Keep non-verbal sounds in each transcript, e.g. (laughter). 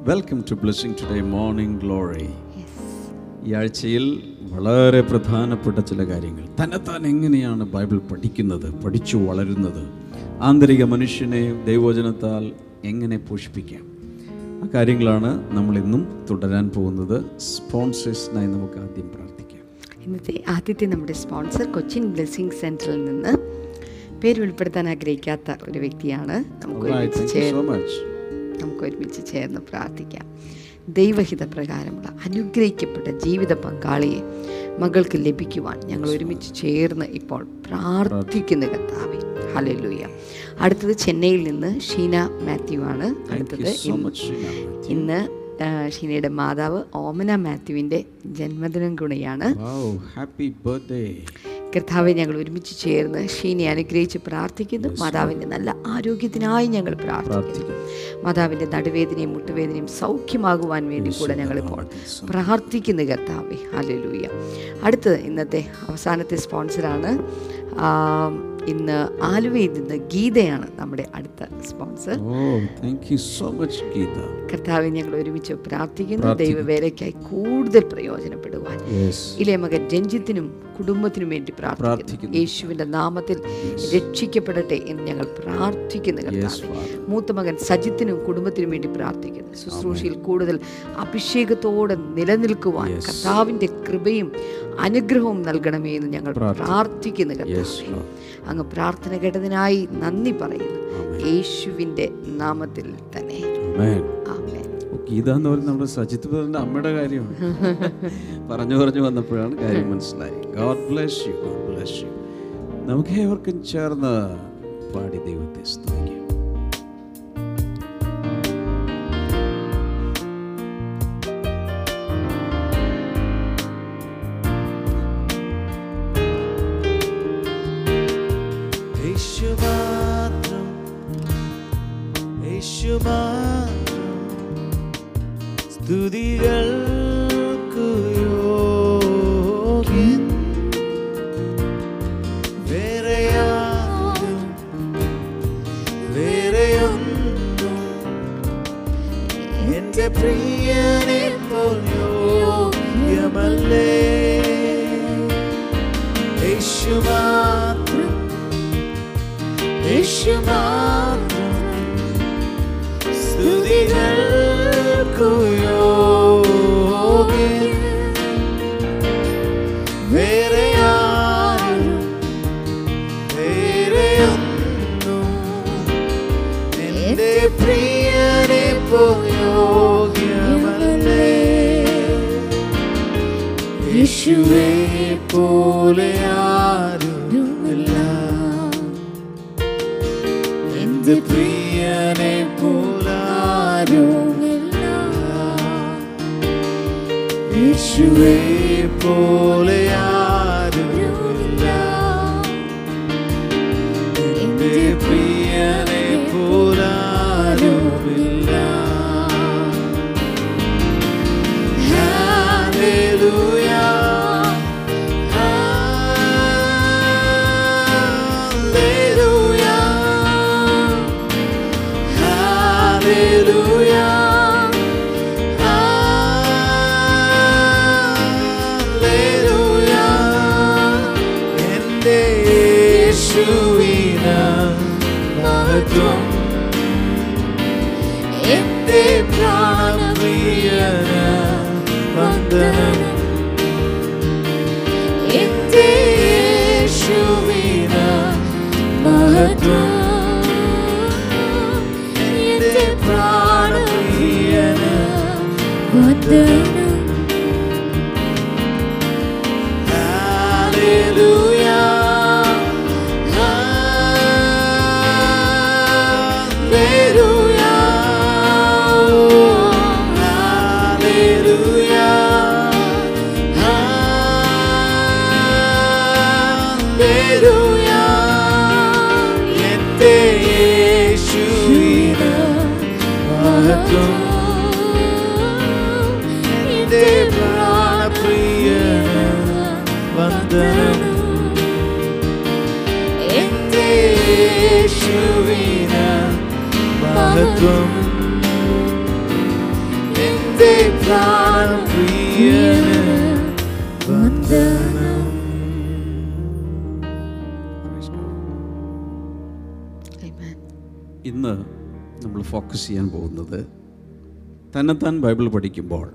Welcome to blessing today morning glory ഈ ആഴ്ചയിൽ വളരെ പ്രധാനപ്പെട്ട ചില കാര്യങ്ങൾ. തന്നെത്താൻ എങ്ങനെയാണ് ബൈബിൾ പഠിക്കുന്നത് പഠിച്ചു വളരുന്നത് ആന്തരിക മനുഷ്യനെ ദൈവവചനത്താൽ എങ്ങനെ പോഷിപ്പിക്കാം? ആ കാര്യങ്ങളാണ് നമ്മൾ ഇന്നും തുടരാൻ പോകുന്നത്. സ്പോൺസേഴ്സിനായി നമുക്ക് ആദ്യം പ്രാർത്ഥിക്കാം. ഇന്നത്തെ ആദ്യത്തെ നമ്മുടെ സ്പോൺസർ കൊച്ചിൻ ബ്ലെസ്സിങ് സെന്ററിൽ നിന്ന് പേര് വെളിപ്പെടുത്താൻ ആഗ്രഹിക്കാത്ത ഒരു വ്യക്തിയാണ്. നമുക്ക് നമുക്ക് ഒരുമിച്ച് ചേർന്ന് പ്രാർത്ഥിക്കാം. ദൈവഹിത പ്രകാരമുള്ള അനുഗ്രഹിക്കപ്പെട്ട ജീവിത പങ്കാളിയെ മകൾക്ക് ലഭിക്കുവാൻ ഞങ്ങൾ ഒരുമിച്ച് ചേർന്ന് ഇപ്പോൾ പ്രാർത്ഥിക്കുന്ന കർത്താവെ. ഹലലൂയ അടുത്തത് ചെന്നൈയിൽ നിന്ന് ഷീന മാത്യു ആണ്. അടുത്തത് ഇന്ന് ഷീനയുടെ മാതാവ് ഓമന മാത്യുവിന്റെ ജന്മദിനം കൂടിയാണ്. Happy birthday. കർത്താവെ ഞങ്ങൾ ഒരുമിച്ച് ചേർന്ന് ഷീനെ അനുഗ്രഹിച്ച് പ്രാർത്ഥിക്കുന്നു. മാതാവിന്റെ നല്ല ആരോഗ്യത്തിനായി ഞങ്ങൾ പ്രാർത്ഥിക്കുന്നു. മാതാവിന്റെ നടുവേദനയും മുട്ടുവേദനയും സൗഖ്യമാകുവാൻ വേണ്ടി കൂടെ ഞങ്ങളിപ്പോൾ പ്രാർത്ഥിക്കുന്നു കർത്താവെ. ഹല്ലേലൂയ അടുത്തത് ഇന്നത്തെ അവസാനത്തെ സ്പോൺസറാണ് ആ, ഇന്ന് ആലുവയിൽ നിന്ന് ഗീതയാണ് നമ്മുടെ അടുത്ത sponsor. So much Geeta so much, Geeta. കർത്താവെ ഞങ്ങൾ ഒരുമിച്ച് പ്രാർത്ഥിക്കുന്നു. ദൈവവേലയ്ക്കായി കൂടുതൽ പ്രയോജനപ്പെടുവാൻ. ഇളയ മകൻ രഞ്ജിത്തിനും കുടുംബത്തിനും വേണ്ടി പ്രാർത്ഥിക്കുന്നു. യേശുവിന്റെ നാമത്തിൽ രക്ഷിക്കപ്പെടട്ടെ എന്ന് ഞങ്ങൾ പ്രാർത്ഥിക്കുന്നു കർത്താവേ. മൂത്ത മകൻ സജിത്തിനും കുടുംബത്തിനും വേണ്ടി പ്രാർത്ഥിക്കുന്നു. ശുശ്രൂഷയിൽ കൂടുതൽ അഭിഷേകത്തോടെ നിലനിൽക്കുവാൻ കർത്താവിന്റെ കൃപയും അനുഗ്രഹവും നൽകണമേ എന്ന് ഞങ്ങൾ പ്രാർത്ഥിക്കുന്നു. കർത്താവേ. അങ്ങ് പ്രാർത്ഥന കേട്ടതിനായി നന്ദി പറയുന്നു. യേശുവിന്റെ നാമത്തിൽ തന്നെ. ഗീത എന്ന് പറയുന്നത് നമ്മുടെ സജിത് ബ്രദറിന്റെ അമ്മയുടെ കാര്യമാണ്. പറഞ്ഞു പറഞ്ഞു വന്നപ്പോഴാണ് കാര്യം മനസ്സിലായി God bless you God bless you. നമുക്ക് ഏവർക്കും ചേർന്ന് പാടി ദൈവത്തെ സ്തുതിക്കാം. പ്രിയനെ പോയോഗ്യമല്ലേ യേശുവെ പോലെ ആരുമില്ല എന്ത് പ്രിയനെ പോലാരുമില്ല. യേശുവേ പോലെ എന്റെ പ്രാണപ്രിയന് വന്ദനം എന്റെ യേശുവിന് മഹത്വം എന്റെ പ്രാണപ്രിയന് വന്ദനം മഹത്വം എന്റെ പ്രാണപ്രിയന് വന്ദനം. ഇന്ന് നമ്മൾ ഫോക്കസ് ചെയ്യാൻ പോകുന്നത് തന്നെത്താൻ ബൈബിൾ പഠിക്കുമ്പോൾ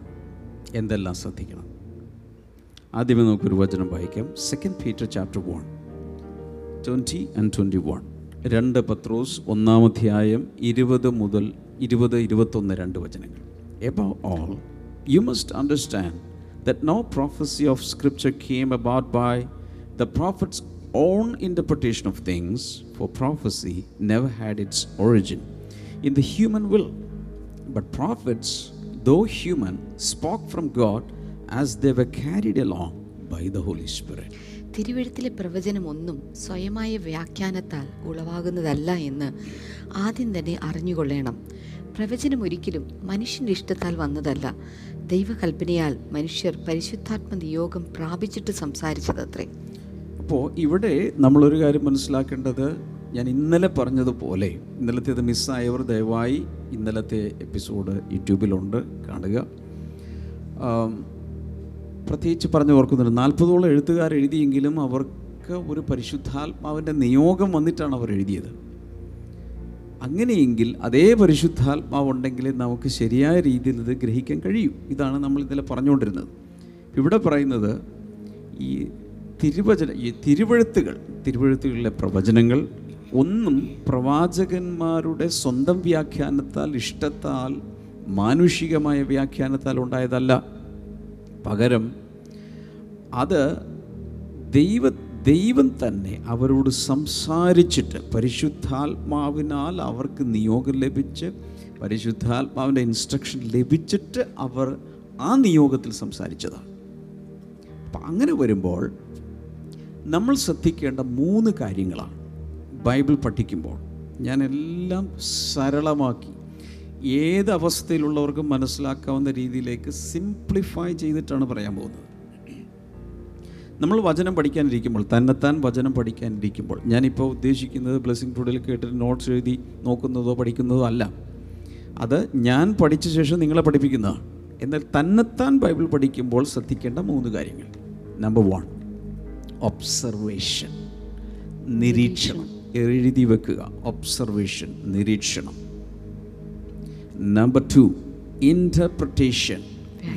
എന്തെല്ലാം ശ്രദ്ധിക്കണം? ആദ്യമേ നമുക്കൊരു വചനം വായിക്കാം. Second Peter chapter one twenty and twenty one രണ്ട് പത്രോസ് ഒന്നാമധ്യായം ഇരുപത് മുതൽ ഇരുപത് ഇരുപത്തൊന്ന് രണ്ട് വചനങ്ങൾ above all you must understand that no prophecy of scripture came about by the prophets own interpretation of things for prophecy never had its origin in the human will But prophets, though human, spoke from God as they were carried along by the Holy Spirit. തിരുവഴുത്തിലെ പ്രവചനം ഒന്നും സ്വയമായ വ്യാഖ്യാനത്താൽ ഉളവാകുന്നതല്ല എന്ന് ആദ്യം തന്നെ അറിഞ്ഞുകൊള്ളണം. പ്രവചനം ഒരിക്കലും മനുഷ്യന്റെ ഇഷ്ടത്താൽ വന്നതല്ല. ദൈവകൽപ്പനയാൽ മനുഷ്യർ പരിശുദ്ധാത്മ നിയോഗം പ്രാപിച്ചിട്ട് സംസാരിച്ചതത്രേ. അപ്പോൾ ഇവിടെ നമ്മളൊരു കാര്യം മനസ്സിലാക്കേണ്ടത് ഞാൻ ഇന്നലെ പറഞ്ഞതുപോലെ ഇന്നലത്തേത് മിസ്സായവർ ദയവായി ഇന്നലത്തെ എപ്പിസോഡ് യൂട്യൂബിലുണ്ട് കാണുക. പ്രത്യേകിച്ച് പറഞ്ഞു ഓർക്കുന്നുണ്ട് നാൽപ്പതോളം എഴുത്തുകാർ എഴുതിയെങ്കിലും അവർക്ക് ഒരു പരിശുദ്ധാത്മാവിന്റെ നിയോഗം വന്നിട്ടാണ് അവർ എഴുതിയത്. അങ്ങനെയെങ്കിൽ അതേ പരിശുദ്ധാത്മാവ് ഉണ്ടെങ്കിൽ നമുക്ക് ശരിയായ രീതിയിൽ ഇത് ഗ്രഹിക്കാൻ കഴിയും. ഇതാണ് നമ്മൾ ഇന്നലെ പറഞ്ഞുകൊണ്ടിരുന്നത്. ഇവിടെ പറയുന്നത് ഈ തിരുവചന ഈ തിരുവഴുത്തുകൾ തിരുവഴുത്തുകളിലെ പ്രവചനങ്ങൾ ഒന്നും പ്രവാചകന്മാരുടെ സ്വന്തം വ്യാഖ്യാനത്താൽ ഇഷ്ടത്താൽ മാനുഷികമായ വ്യാഖ്യാനത്താൽ ഉണ്ടായതല്ല. പകരം അത് ദൈവ ദൈവം തന്നെ അവരോട് സംസാരിച്ചിട്ട് പരിശുദ്ധാത്മാവിനാൽ അവർക്ക് നിയോഗം ലഭിച്ച് പരിശുദ്ധാത്മാവിന്റെ ഇൻസ്ട്രക്ഷൻ ലഭിച്ചിട്ട് അവർ ആ നിയോഗത്തിൽ സംസാരിച്ചതാണ്. അപ്പം അങ്ങനെ വരുമ്പോൾ നമ്മൾ ശ്രദ്ധിക്കേണ്ട മൂന്ന് കാര്യങ്ങളാണ് ബൈബിൾ പഠിക്കുമ്പോൾ. ഞാൻ എല്ലാം സരളമാക്കി ഏത് അവസ്ഥയിലുള്ളവർക്കും മനസ്സിലാക്കാവുന്ന രീതിയിലേക്ക് സിംപ്ലിഫൈ ചെയ്തിട്ടാണ് പറയാൻ പോകുന്നത്. നമ്മൾ വചനം പഠിക്കാനിരിക്കുമ്പോൾ തന്നെത്താൻ വചനം പഠിക്കാനിരിക്കുമ്പോൾ ഞാനിപ്പോൾ ഉദ്ദേശിക്കുന്നത് ബ്ലെസ്സിങ് ടുഡിൽ കേട്ടിട്ട് നോട്ട്സ് എഴുതി നോക്കുന്നതോ പഠിക്കുന്നതോ അല്ല. അത് ഞാൻ പഠിച്ച ശേഷം നിങ്ങളെ പഠിപ്പിക്കുന്നതാണ്. എന്നാൽ തന്നെത്താൻ ബൈബിൾ പഠിക്കുമ്പോൾ ശ്രദ്ധിക്കേണ്ട മൂന്ന് കാര്യങ്ങൾ. നമ്പർ വൺ ഒബ്സർവേഷൻ നിരീക്ഷണം. എഴുതി വെക്കുക ഒബ്സർവേഷൻ നിരീക്ഷണം. നമ്പർ ടു ഇന്റർപ്രിട്ടേഷൻ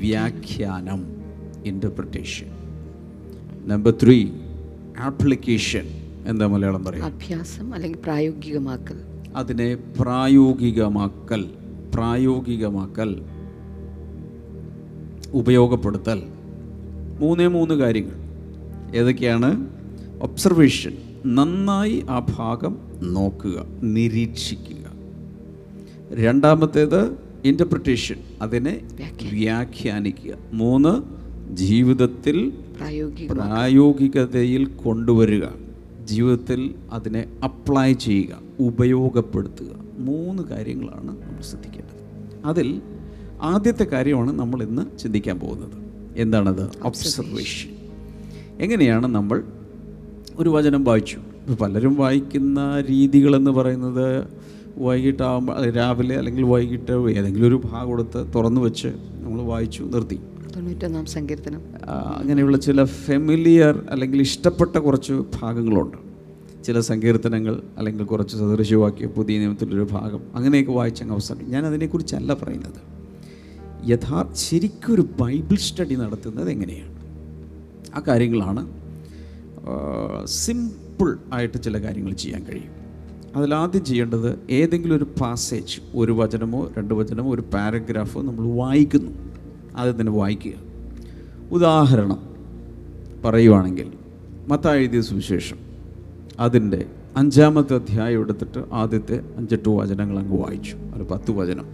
വ്യാഖ്യാനം ഇന്റർപ്രിട്ടേഷൻ നമ്പർ ത്രീ ആപ്ലിക്കേഷൻ എന്താ മലയാളം പറയുക അഭ്യാസം അല്ലെങ്കിൽ പ്രായോഗികമാക്കൽ. അതിനെ പ്രായോഗികമാക്കൽ പ്രായോഗികമാക്കൽ ഉപയോഗപ്പെടുത്തൽ. മൂന്നേ മൂന്ന് കാര്യങ്ങൾ. ഏതൊക്കെയാണ്? ഒബ്സർവേഷൻ നന്നായി ആ ഭാഗം നോക്കുക നിരീക്ഷിക്കുക. രണ്ടാമത്തേത് ഇന്റർപ്രിട്ടേഷൻ അതിനെ വ്യാഖ്യാനിക്കുക. മൂന്ന് ജീവിതത്തിൽ പ്രായോഗിക പ്രായോഗികതയിൽ കൊണ്ടുവരിക. ജീവിതത്തിൽ അതിനെ അപ്ലൈ ചെയ്യുക ഉപയോഗപ്പെടുത്തുക. മൂന്ന് കാര്യങ്ങളാണ് നമ്മൾ ശ്രദ്ധിക്കേണ്ടത്. അതിൽ ആദ്യത്തെ കാര്യമാണ് നമ്മൾ ഇന്ന് ചിന്തിക്കാൻ പോകുന്നത്. എന്താണത്? ഒബ്സർവേഷൻ എങ്ങനെയാണ് നമ്മൾ ഒരു വചനം വായിച്ചു? ഇപ്പോൾ പലരും വായിക്കുന്ന രീതികളെന്ന് പറയുന്നത് വൈകിട്ടാകുമ്പോൾ രാവിലെ അല്ലെങ്കിൽ വൈകിട്ട് ഏതെങ്കിലും ഒരു ഭാഗം എടുത്ത് തുറന്നു വെച്ച് നമ്മൾ വായിച്ചു നിർത്തി. തൊണ്ണൂറ്റൊന്നാം സങ്കീർത്തനം. അങ്ങനെയുള്ള ചില ഫെമിലിയർ അല്ലെങ്കിൽ ഇഷ്ടപ്പെട്ട കുറച്ച് ഭാഗങ്ങളുണ്ട്. ചില സങ്കീർത്തനങ്ങൾ അല്ലെങ്കിൽ കുറച്ച് സദൃശവാക്യം പുതിയ നിയമത്തിലൊരു ഭാഗം അങ്ങനെയൊക്കെ വായിച്ച അവസരം ഞാൻ അതിനെക്കുറിച്ചല്ല പറയുന്നത്. യഥാർത്ഥ ശരിക്കും ഒരു ബൈബിൾ സ്റ്റഡി നടത്തുന്നത് എങ്ങനെയാണ്? ആ കാര്യങ്ങളാണ് സിമ്പിൾ ആയിട്ട് ചില കാര്യങ്ങൾ ചെയ്യാൻ കഴിയും. അതിലാദ്യം ചെയ്യേണ്ടത് ഏതെങ്കിലും ഒരു പാസേജ് ഒരു വചനമോ രണ്ട് വചനമോ ഒരു പാരഗ്രാഫോ നമ്മൾ വായിക്കുന്നു. ആദ്യം തന്നെ വായിക്കുക. ഉദാഹരണം പറയുവാണെങ്കിൽ മത്ത എഴുതിയ സുവിശേഷം. അതിന്റെ അഞ്ചാമത്തെ അധ്യായം എടുത്തിട്ട് ആദ്യത്തെ അഞ്ചെട്ട് വചനങ്ങൾ അങ്ങ് വായിച്ചു. ഒരു പത്ത് വചനം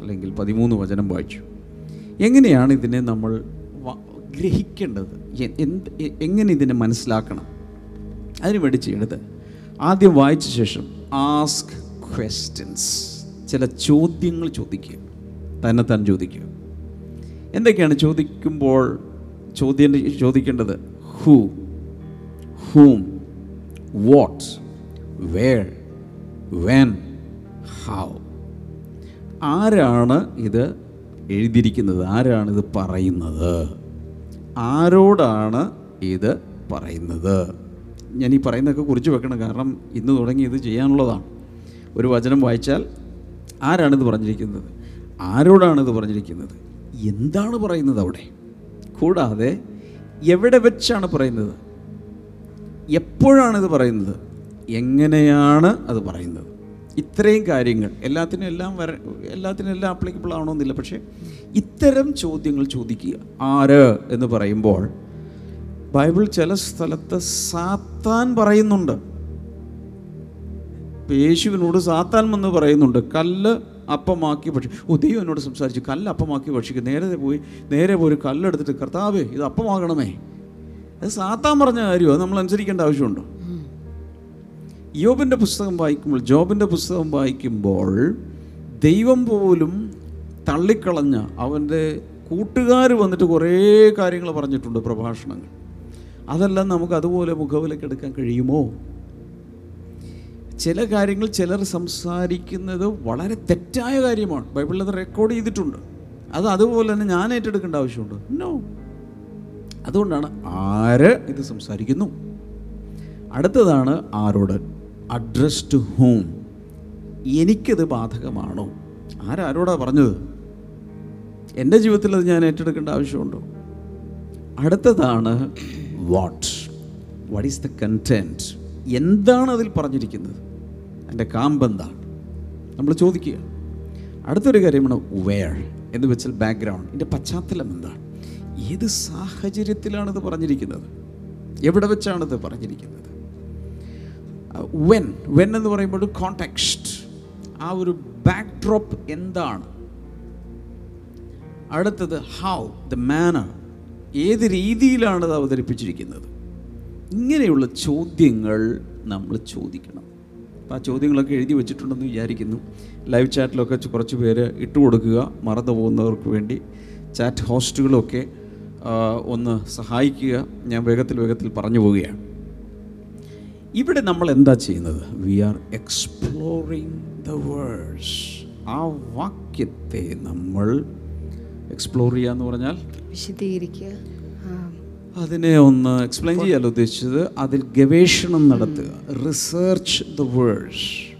അല്ലെങ്കിൽ പതിമൂന്ന് വചനം വായിച്ചു. എങ്ങനെയാണ് ഇതിനെ നമ്മൾ ഗ്രഹിക്കേണ്ടത്? എന്ത് എങ്ങനെ ഇതിനെ മനസ്സിലാക്കണം? അതിനു വേണ്ടി ചെയ്യേണ്ടത് ആദ്യം വായിച്ച ശേഷം ആസ്ക് ക്വസ്റ്റ്യൻസ് ചില ചോദ്യങ്ങൾ ചോദിക്കുക. തന്നെ തന്നെ ചോദിക്കുക. എന്തൊക്കെയാണ് ചോദിക്കുമ്പോൾ ചോദ്യം ചോദിക്കേണ്ടത്? Who whom what where when how ആരാണ് ഇത് എഴുതിയിരിക്കുന്നത്? ആരാണ് ഇത് പറയുന്നത്? ആരോടാണ് ഇത് പറയുന്നത്? ഞാൻ ഈ പറയുന്നതൊക്കെ കുറിച്ച് വെക്കണം. കാരണം ഇന്ന് തുടങ്ങി ഇത് ചെയ്യാനുള്ളതാണ്. ഒരു വചനം വായിച്ചാൽ ആരാണിത് പറഞ്ഞിരിക്കുന്നത്? ആരോടാണിത് പറഞ്ഞിരിക്കുന്നത്? എന്താണ് പറയുന്നത് അവിടെ? കൂടാതെ എവിടെ വെച്ചാണ് പറയുന്നത്? എപ്പോഴാണിത് പറയുന്നത്? എങ്ങനെയാണ് അത് പറയുന്നത്? ഇത്രയും കാര്യങ്ങൾ എല്ലാത്തിനും എല്ലാം വര എല്ലാത്തിനും എല്ലാം ആപ്ലിക്കബിൾ ആവണമെന്നില്ല പക്ഷേ ഇത്തരം ചോദ്യങ്ങൾ ചോദിക്കുക. ആര് എന്ന് പറയുമ്പോൾ ബൈബിൾ ചില സ്ഥലത്ത് സാത്താൻ പറയുന്നുണ്ട്. യേശുവിനോട് സാത്താൻ എന്ന് പറയുന്നുണ്ട് കല്ല് അപ്പമാക്കി ഭക്ഷിക്കും ഓ ദൈവം എന്നോട് സംസാരിച്ചു കല്ല് അപ്പമാക്കി ഭക്ഷിക്കും. നേരെ പോയി നേരെ പോയി കല്ലെടുത്തിട്ട് കർത്താവേ ഇത് അപ്പമാകണമേ. അത് സാത്താൻ പറഞ്ഞ കാര്യമോ നമ്മൾ അനുസരിക്കേണ്ട ആവശ്യമുണ്ടോ? യോബിന്റെ പുസ്തകം വായിക്കുമ്പോൾ ജോബിന്റെ പുസ്തകം വായിക്കുമ്പോൾ ദൈവം പോലും തള്ളിക്കളഞ്ഞ അവന്റെ കൂട്ടുകാർ വന്നിട്ട് കുറേ കാര്യങ്ങൾ പറഞ്ഞിട്ടുണ്ട് പ്രഭാഷണങ്ങൾ. അതെല്ലാം നമുക്ക് അതുപോലെ മുഖവിലേക്ക് എടുക്കാൻ കഴിയുമോ? ചില കാര്യങ്ങൾ ചിലർ സംസാരിക്കുന്നത് വളരെ തെറ്റായ കാര്യമാണ്. ബൈബിളിൽ അത് റെക്കോർഡ് ചെയ്തിട്ടുണ്ട്. അത് അതുപോലെ തന്നെ ഞാൻ ഏറ്റെടുക്കേണ്ട ആവശ്യമുണ്ട്. നോ അതുകൊണ്ടാണ് ആര് ഇത് സംസാരിക്കുന്നു. അടുത്തതാണ് ആരോട്? അഡ്രസ് ടു ഹോം എനിക്കത് ബാധകമാണോ? ആരാരോടാ പറഞ്ഞത്? എന്റെ ജീവിതത്തിൽ അത് ഞാൻ ഏറ്റെടുക്കേണ്ട ആവശ്യമുണ്ടോ? അടുത്തതാണ് what what is the content എന്താണ് അതിൽ പറഞ്ഞിരിക്കുന്നത്? എന്റെ കാമ്പെന്താണ് നമ്മൾ ചോദിക്കുക. അടുത്തൊരു കാര്യമാണ് വെയർ എന്ന് വെച്ചാൽ ബാക്ക്ഗ്രൗണ്ട് ഇതിന്റെ പശ്ചാത്തലം എന്താണ് ഏത് സാഹചര്യത്തിലാണിത് പറഞ്ഞിരിക്കുന്നത്? എവിടെ വെച്ചാണിത് പറഞ്ഞിരിക്കുന്നത്? വെൻ വെൻ എന്ന് പറയുമ്പോൾ കോണ്ടെക്സ്റ്റ് ആ ഒരു ബാക്ക് ഡ്രോപ്പ് എന്താണ്? അടുത്തത് ഹൗ ദ മാനർ ഏത് രീതിയിലാണ് അത് അവതരിപ്പിച്ചിരിക്കുന്നത്? ഇങ്ങനെയുള്ള ചോദ്യങ്ങൾ നമ്മൾ ചോദിക്കണം. അപ്പോൾ ആ ചോദ്യങ്ങളൊക്കെ എഴുതി വെച്ചിട്ടുണ്ടെന്ന് വിചാരിക്കുന്നു. ലൈവ് ചാറ്റിലൊക്കെ കുറച്ച് പേര് ഇട്ട് കൊടുക്കുക മറന്നു പോകുന്നവർക്ക് വേണ്ടി. ചാറ്റ് ഹോസ്റ്റുകളൊക്കെ ഒന്ന് സഹായിക്കുക. ഞാൻ വേഗത്തിൽ വേഗത്തിൽ പറഞ്ഞു പോവുകയാണ്. ഇവിടെ നമ്മൾ എന്താ ചെയ്യുന്നത്? We are exploring the verse ആ വാക്യത്തെ നമ്മൾ എക്സ്പ്ലോർ ചെയ്യുക എന്ന് പറഞ്ഞാൽ വിശദീകരിക്കുക. അതിനെ ഒന്ന് എക്സ്പ്ലെയിൻ ചെയ്യാൻ ഉദ്ദേശിച്ചത് അതിൽ ഗവേഷണം നടത്തുക. റിസർച്ച് ദ വേഴ്സ്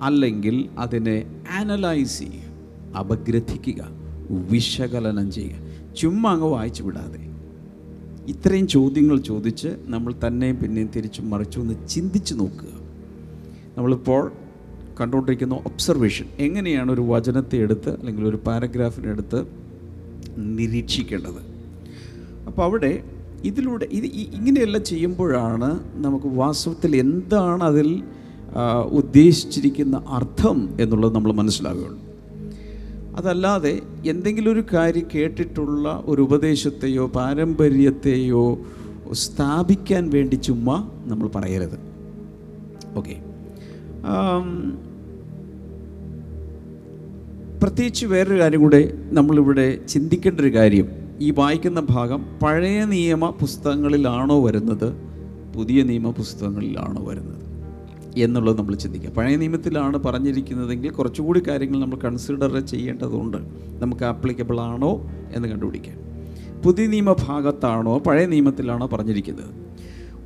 അല്ലെങ്കിൽ അതിനെ ആനലൈസ് ചെയ്യുക. അപഗ്രഥിക്കുക. വിശകലനം ചെയ്യുക. ചുമ്മാ അങ്ങ് വായിച്ചു വിടാതെ. ഇത്രയും ചോദ്യങ്ങൾ ചോദിച്ച് നമ്മൾ തന്നെയും പിന്നെയും തിരിച്ചും മറിച്ചു ഒന്ന് ചിന്തിച്ച് നോക്കുക. നമ്മളിപ്പോൾ കണ്ടുകൊണ്ടിരിക്കുന്ന ഒബ്സർവേഷൻ എങ്ങനെയാണ് ഒരു വചനത്തെ എടുത്ത് അല്ലെങ്കിൽ ഒരു പാരഗ്രാഫിനെ എടുത്ത് നിരീക്ഷിക്കേണ്ടത്. അപ്പോൾ അവിടെ ഇതിലൂടെ ഇത് ഇങ്ങനെയെല്ലാം ചെയ്യുമ്പോഴാണ് നമുക്ക് വാസ്തവത്തിൽ എന്താണ് അതിൽ ഉദ്ദേശിച്ചിരിക്കുന്ന അർത്ഥം എന്നുള്ളത് നമ്മൾ മനസ്സിലാവുകയുള്ളൂ അതല്ലാതെ എന്തെങ്കിലും ഒരു കാര്യം കേട്ടിട്ടുള്ള ഒരു ഉപദേശത്തെയോ പാരമ്പര്യത്തെയോ സ്ഥാപിക്കാൻ വേണ്ടി ചുമ്മാ നമ്മൾ പറയരുത്. ഓക്കെ. പ്രത്യേകിച്ച് വേറൊരു കാര്യം കൂടെ നമ്മളിവിടെ ചിന്തിക്കേണ്ട ഒരു കാര്യം. ഈ വായിക്കുന്ന ഭാഗം പഴയ നിയമ പുസ്തകങ്ങളിലാണോ വരുന്നത്? പുതിയ നിയമ പുസ്തകങ്ങളിലാണോ വരുന്നത്? എന്നുള്ളത് നമ്മൾ ചിന്തിക്കുക പഴയ നിയമത്തിലാണ് പറഞ്ഞിരിക്കുന്നതെങ്കിൽ കുറച്ചുകൂടി കാര്യങ്ങൾ നമ്മൾ കൺസിഡർ ചെയ്യേണ്ടതുണ്ട്. നമുക്ക് ആപ്ലിക്കബിൾ ആണോ എന്ന് കണ്ടുപിടിക്കാൻ. പുതിയ നിയമ ഭാഗത്താണോ പഴയ നിയമത്തിലാണോ പറഞ്ഞിരിക്കുന്നത്?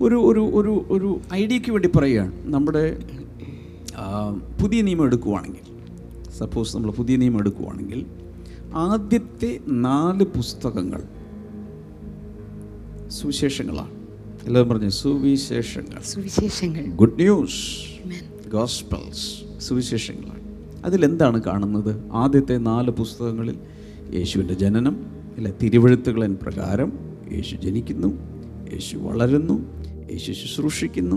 ഒരു ഒരു ഒരു ഒരു ഐഡിയയ്ക്ക് വേണ്ടി പറയുകയാണ്. നമ്മുടെ പുതിയ നിയമം എടുക്കുവാണെങ്കിൽ. സപ്പോസ് നമ്മൾ പുതിയ നിയമം എടുക്കുവാണെങ്കിൽ ആദ്യത്തെ നാല് പുസ്തകങ്ങൾ സുവിശേഷങ്ങളാണ്. എല്ലാവരും പറഞ്ഞു സുവിശേഷങ്ങൾ. സുവിശേഷങ്ങൾ. ഗുഡ് ന്യൂസ് ഗോസ്പൽസ് സുവിശേഷങ്ങളാണ്. അതിലെന്താണ് കാണുന്നത്? ആദ്യത്തെ നാല് പുസ്തകങ്ങളിൽ യേശുവിന്റെ ജനനം അല്ല തിരുവഴുത്തുകളൻ പ്രകാരം യേശു ജനിക്കുന്നു യേശു വളരുന്നു യേശു ശുശ്രൂഷിക്കുന്നു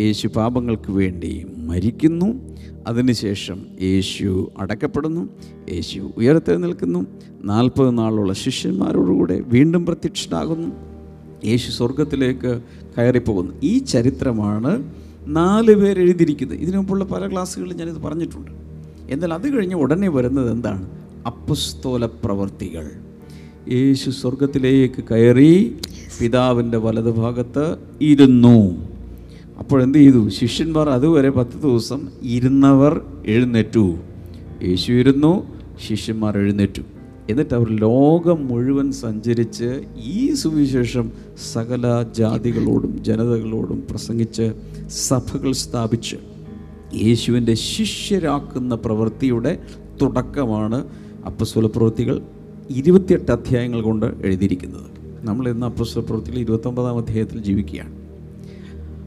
യേശു പാപങ്ങൾക്ക് വേണ്ടി മരിക്കുന്നു. അതിനുശേഷം യേശു അടക്കപ്പെടുന്നു. യേശു ഉയർത്തെഴുന്നേൽക്കുന്നു നാൽപ്പത് നാളുള്ള ശിഷ്യന്മാരോടുകൂടെ വീണ്ടും പ്രത്യക്ഷനാകുന്നു. യേശു സ്വർഗത്തിലേക്ക് കയറിപ്പോകുന്നു. ഈ ചരിത്രമാണ് നാല് പേർ എഴുതിയിരിക്കുന്നത്. ഇതിനു മുമ്പുള്ള പല ക്ലാസ്സുകളിൽ ഞാനിത് പറഞ്ഞിട്ടുണ്ട്. എന്നാൽ അത് കഴിഞ്ഞ് ഉടനെ വരുന്നത് എന്താണ്? അപ്പസ്തോല പ്രവർത്തികൾ യേശു സ്വർഗത്തിലേക്ക് കയറി പിതാവിന്റെ വലതുഭാഗത്ത് ഇരുന്നു. അപ്പോഴെന്ത് ചെയ്തു? ശിഷ്യന്മാർ അതുവരെ പത്ത് ദിവസം ഇരുന്നവർ എഴുന്നേറ്റു. യേശു ഇരുന്നു ശിഷ്യന്മാർ എഴുന്നേറ്റു. എന്നിട്ട് അവർ ലോകം മുഴുവൻ സഞ്ചരിച്ച് ഈ സുവിശേഷം സകല ജാതികളോടും ജനതകളോടും പ്രസംഗിച്ച് സഭകൾ സ്ഥാപിച്ച് യേശുവിന്റെ ശിഷ്യരാക്കുന്ന പ്രവൃത്തിയുടെ തുടക്കമാണ് അപ്പസ്വല പ്രവൃത്തികൾ ഇരുപത്തിയെട്ട് അധ്യായങ്ങൾ കൊണ്ട് എഴുതിയിരിക്കുന്നത്. നമ്മൾ ഇന്ന് അപ്പസ്വല പ്രവൃത്തികൾ ഇരുപത്തൊമ്പതാം അധ്യായത്തിൽ ജീവിക്കുകയാണ്.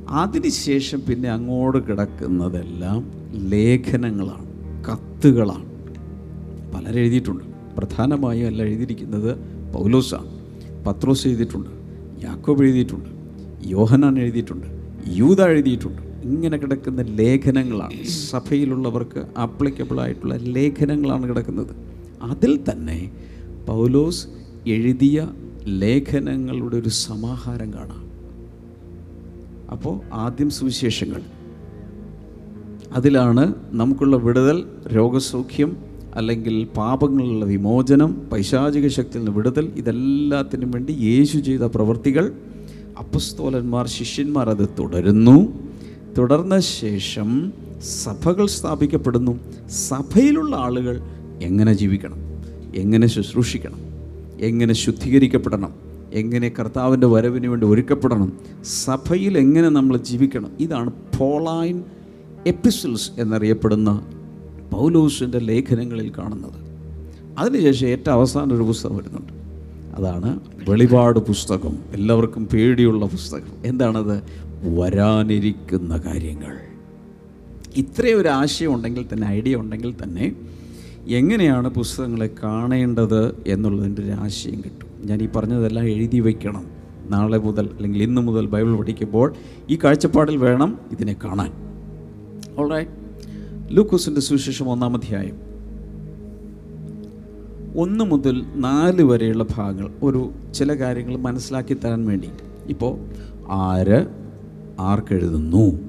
അതിനുശേഷം പിന്നെ അങ്ങോട്ട് കിടക്കുന്നതെല്ലാം ലേഖനങ്ങളാണ് കത്തുകളാണ്. പലരെഴുതിയിട്ടുണ്ട് പ്രധാനമായും എല്ലാം എഴുതിയിരിക്കുന്നത് പൗലോസാണ്. പത്രോസ് എഴുതിയിട്ടുണ്ട് യാക്കോബ് എഴുതിയിട്ടുണ്ട് യോഹനാൻ എഴുതിയിട്ടുണ്ട് യൂത എഴുതിയിട്ടുണ്ട്. ഇങ്ങനെ കിടക്കുന്ന ലേഖനങ്ങളാണ്. സഭയിലുള്ളവർക്ക് ആപ്ലിക്കബിൾ ആയിട്ടുള്ള ലേഖനങ്ങളാണ് കിടക്കുന്നത്. അതിൽ തന്നെ പൗലോസ് എഴുതിയ ലേഖനങ്ങളുടെ ഒരു സമാഹാരം കാണാം. അപ്പോൾ ആദ്യം സുവിശേഷങ്ങൾ. അതിലാണ് നമുക്കുള്ള വിടുതൽ രോഗസൗഖ്യം അല്ലെങ്കിൽ പാപങ്ങളിലുള്ള വിമോചനം പൈശാചിക ശക്തിയിൽ നിന്ന് വിടുതൽ ഇതെല്ലാത്തിനും വേണ്ടി യേശു ചെയ്ത പ്രവൃത്തികൾ. അപ്പസ്തോലന്മാർ ശിഷ്യന്മാർ അത് തുടരുന്നു. തുടർന്ന ശേഷം സഭകൾ സ്ഥാപിക്കപ്പെടുന്നു. സഭയിലുള്ള ആളുകൾ എങ്ങനെ ജീവിക്കണം? എങ്ങനെ ശുശ്രൂഷിക്കണം? എങ്ങനെ ശുദ്ധീകരിക്കപ്പെടണം? എങ്ങനെ കർത്താവിന്റെ വരവിന് വേണ്ടി ഒരുക്കപ്പെടണം സഭയിൽ എങ്ങനെ നമ്മൾ ജീവിക്കണം ഇതാണ് പോളൈൻ എപ്പിസിൽസ് എന്നറിയപ്പെടുന്ന പൗലോസിന്റെ ലേഖനങ്ങളിൽ കാണുന്നത്. അതിനുശേഷം ഏറ്റവും അവസാനം ഒരു പുസ്തകം വരുന്നുണ്ട്. അതാണ് വെളിപാട് പുസ്തകം. എല്ലാവർക്കും പേടിയുള്ള പുസ്തകം. എന്താണത്? വരാനിരിക്കുന്ന കാര്യങ്ങൾ. ഇത്രയും ഒരു ആശയം ഉണ്ടെങ്കിൽ തന്നെ ഐഡിയ ഉണ്ടെങ്കിൽ തന്നെ എങ്ങനെയാണ് പുസ്തകങ്ങളെ കാണേണ്ടത് എന്നുള്ളതിന്റെ ഒരു ആശയം കിട്ടും. ഞാൻ ഈ പറഞ്ഞതെല്ലാം എഴുതി വയ്ക്കണം. നാളെ മുതൽ അല്ലെങ്കിൽ ഇന്ന് മുതൽ ബൈബിൾ പഠിക്കുമ്പോൾ ഈ കാഴ്ചപ്പാടിൽ വേണം ഇതിനെ കാണാൻ. ഓൾറൈറ്റ് ലൂക്കോസിന്റെ സുവിശേഷം ഒന്നാം അധ്യായം. ഒന്ന് മുതൽ നാല് വരെയുള്ള ഭാഗങ്ങൾ ഒരു ചില കാര്യങ്ങൾ മനസ്സിലാക്കി തരാൻ വേണ്ടി. ഇപ്പോൾ ആര് ആർക്കെഴുതുന്നു?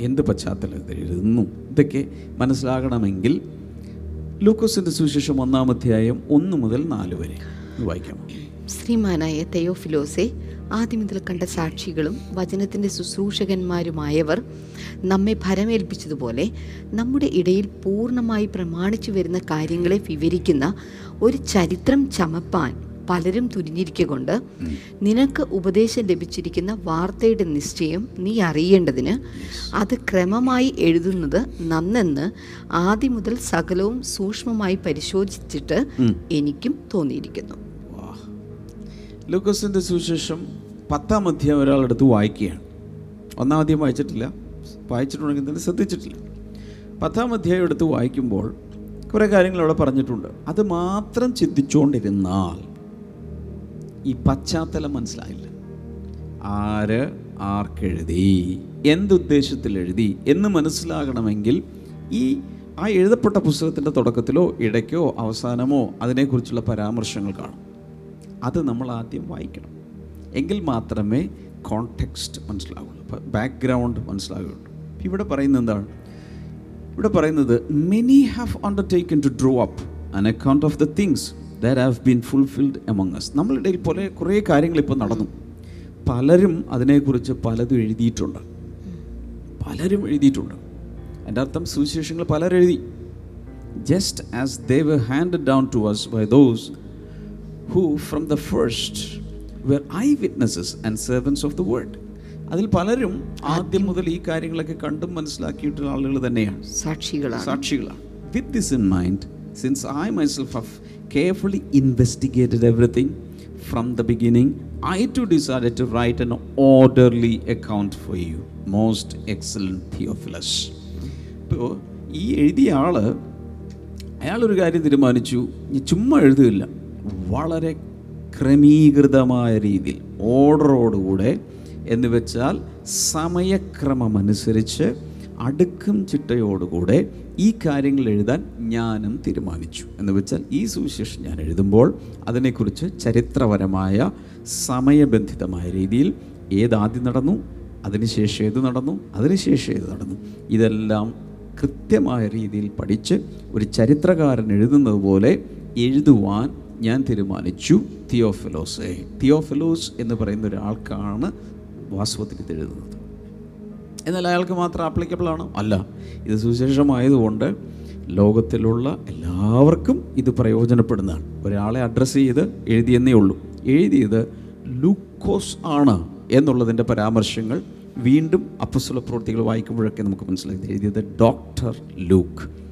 എന്ത് പശ്ചാത്തലത്തിൽ എഴുതുന്നു? ഇതൊക്കെ മനസ്സിലാകണമെങ്കിൽ ലൂക്കോസിന്റെ സുവിശേഷം ഒന്നാം അധ്യായം ഒന്ന് മുതൽ നാല് വരെ വായിക്കാം. ശ്രീമാനായ തെയോഫിലോസെ ആദ്യം മുതൽ കണ്ട സാക്ഷികളും വചനത്തിന്റെ ശുശ്രൂഷകന്മാരുമായവർ നമ്മെ ഭരമേൽപ്പിച്ചതുപോലെ നമ്മുടെ ഇടയിൽ പൂർണമായി പ്രമാണിച്ചു വരുന്ന കാര്യങ്ങളെ വിവരിക്കുന്ന ഒരു ചരിത്രം ചമപ്പാൻ പലരും തുനിഞ്ഞിരിക്കൊണ്ട് നിനക്ക് ഉപദേശം ലഭിച്ചിരിക്കുന്ന വാർത്തയുടെ നിശ്ചയം നീ അറിയേണ്ടതിന് അത് ക്രമമായി എഴുതുന്നത് നന്നെന്ന് ആദ്യം മുതൽ സകലവും സൂക്ഷ്മമായി പരിശോധിച്ചിട്ട് എനിക്കും തോന്നിയിരിക്കുന്നു. ലൂക്കോസിന്റെ സുവിശേഷം പത്താം അധ്യായം ഒരാളെടുത്ത് വായിക്കുകയാണ്. ഒന്നാം അധ്യായം വായിച്ചിട്ടില്ല. വായിച്ചിട്ടുണ്ടെങ്കിൽ തന്നെ ശ്രദ്ധിച്ചിട്ടില്ല. പത്താം അധ്യായം എടുത്ത് വായിക്കുമ്പോൾ കുറേ കാര്യങ്ങൾ അവിടെ പറഞ്ഞിട്ടുണ്ട്. അത് മാത്രം ചിന്തിച്ചുകൊണ്ടിരുന്നാൽ ഈ പശ്ചാത്തലം മനസ്സിലായില്ല. ആര് ആർക്കെഴുതി? എന്തുദ്ദേശത്തിൽ എഴുതി? എന്ന് മനസ്സിലാകണമെങ്കിൽ ഈ ആ എഴുതപ്പെട്ട പുസ്തകത്തിന്റെ തുടക്കത്തിലോ ഇടയ്ക്കോ അവസാനമോ അതിനെക്കുറിച്ചുള്ള പരാമർശങ്ങൾ കാണും. അത് നമ്മൾ ആദ്യം വായിക്കണം. എങ്കിൽ മാത്രമേ കോണ്ടെക്സ്റ്റ് മനസ്സിലാവുള്ളൂ. ബാക്ക്ഗ്രൗണ്ട് മനസ്സിലാവുകയുള്ളൂ ഇവിടെ പറയുന്നത് എന്താണ്? ഇവിടെ പറയുന്നത് many have undertaken to draw up an account of the things that have been fulfilled among us നമ്മളിടയിൽ പോലെ കുറേ കാര്യങ്ങൾ ഇപ്പോൾ നടന്നു. പലരും അതിനെക്കുറിച്ച് പലതും എഴുതിയിട്ടുണ്ട്. പലരും എഴുതിയിട്ടുണ്ട്. എന്റെ അർത്ഥം സുവിശേഷങ്ങൾ പലരെഴുതി. Just as they hand down to us by those who from the first were eyewitnesses and servants of the world അതിൽ പലരും ആദ്യം മുതൽ ഈ കാര്യങ്ങളൊക്കെ കണ്ടും മനസ്സിലാക്കിയിട്ടുള്ള ആളുകൾ തന്നെയാണ്. സാക്ഷികളാണ്. സാക്ഷികളാണ്. With this in mind since I myself have carefully investigated everything from the beginning I too decide to write an orderly account for you most excellent Theophilus ഇപ്പോൾ ഈ എഴുതിയ ആൾ അയാളൊരു കാര്യം തീരുമാനിച്ചു. ഇനി ചുമ്മാ എഴുതുകയില്ല. വളരെ ക്രമീകൃതമായ രീതിയിൽ ഓർഡറോടുകൂടെ എന്ന് വെച്ചാൽ സമയക്രമമനുസരിച്ച് അടുക്കും ചിട്ടയോടുകൂടെ ഈ കാര്യങ്ങൾ എഴുതാൻ ഞാനും തീരുമാനിച്ചു. എന്ന് വെച്ചാൽ ഈ സുവിശേഷം ഞാൻ എഴുതുമ്പോൾ അതിനെക്കുറിച്ച് ചരിത്രപരമായ സമയബന്ധിതമായ രീതിയിൽ ഏതാദ്യം നടന്നു അതിനുശേഷം ഏത് നടന്നു അതിനുശേഷം ഏത് നടന്നു ഇതെല്ലാം കൃത്യമായ രീതിയിൽ പഠിച്ച് ഒരു ചരിത്രകാരൻ എഴുതുന്നത് പോലെ എഴുതുവാൻ ഞാൻ തീരുമാനിച്ചു തിയോഫിലോസെ. തിയോഫിലോസ് എന്ന് പറയുന്ന ഒരാൾക്കാണ് വാസ്തവത്തിൽ എഴുതുന്നത്. എന്നാൽ അയാൾക്ക് മാത്രം ആപ്ലിക്കബിൾ ആണ്? അല്ല. ഇത് സുവിശേഷമായതുകൊണ്ട് ലോകത്തിലുള്ള എല്ലാവർക്കും ഇത് പ്രയോജനപ്പെടുന്നതാണ്. ഒരാളെ അഡ്രസ്സ് ചെയ്ത് എഴുതിയെന്നേ ഉള്ളൂ. എഴുതിയത് ലൂക്കോസ് ആണ് എന്നുള്ളതിന്റെ പരാമർശങ്ങൾ വീണ്ടും അപ്പസ്വല പ്രവൃത്തികൾ വായിക്കുമ്പോഴൊക്കെ നമുക്ക് മനസ്സിലായി. എഴുതിയത് ഡോക്ടർ ലൂക്ക്.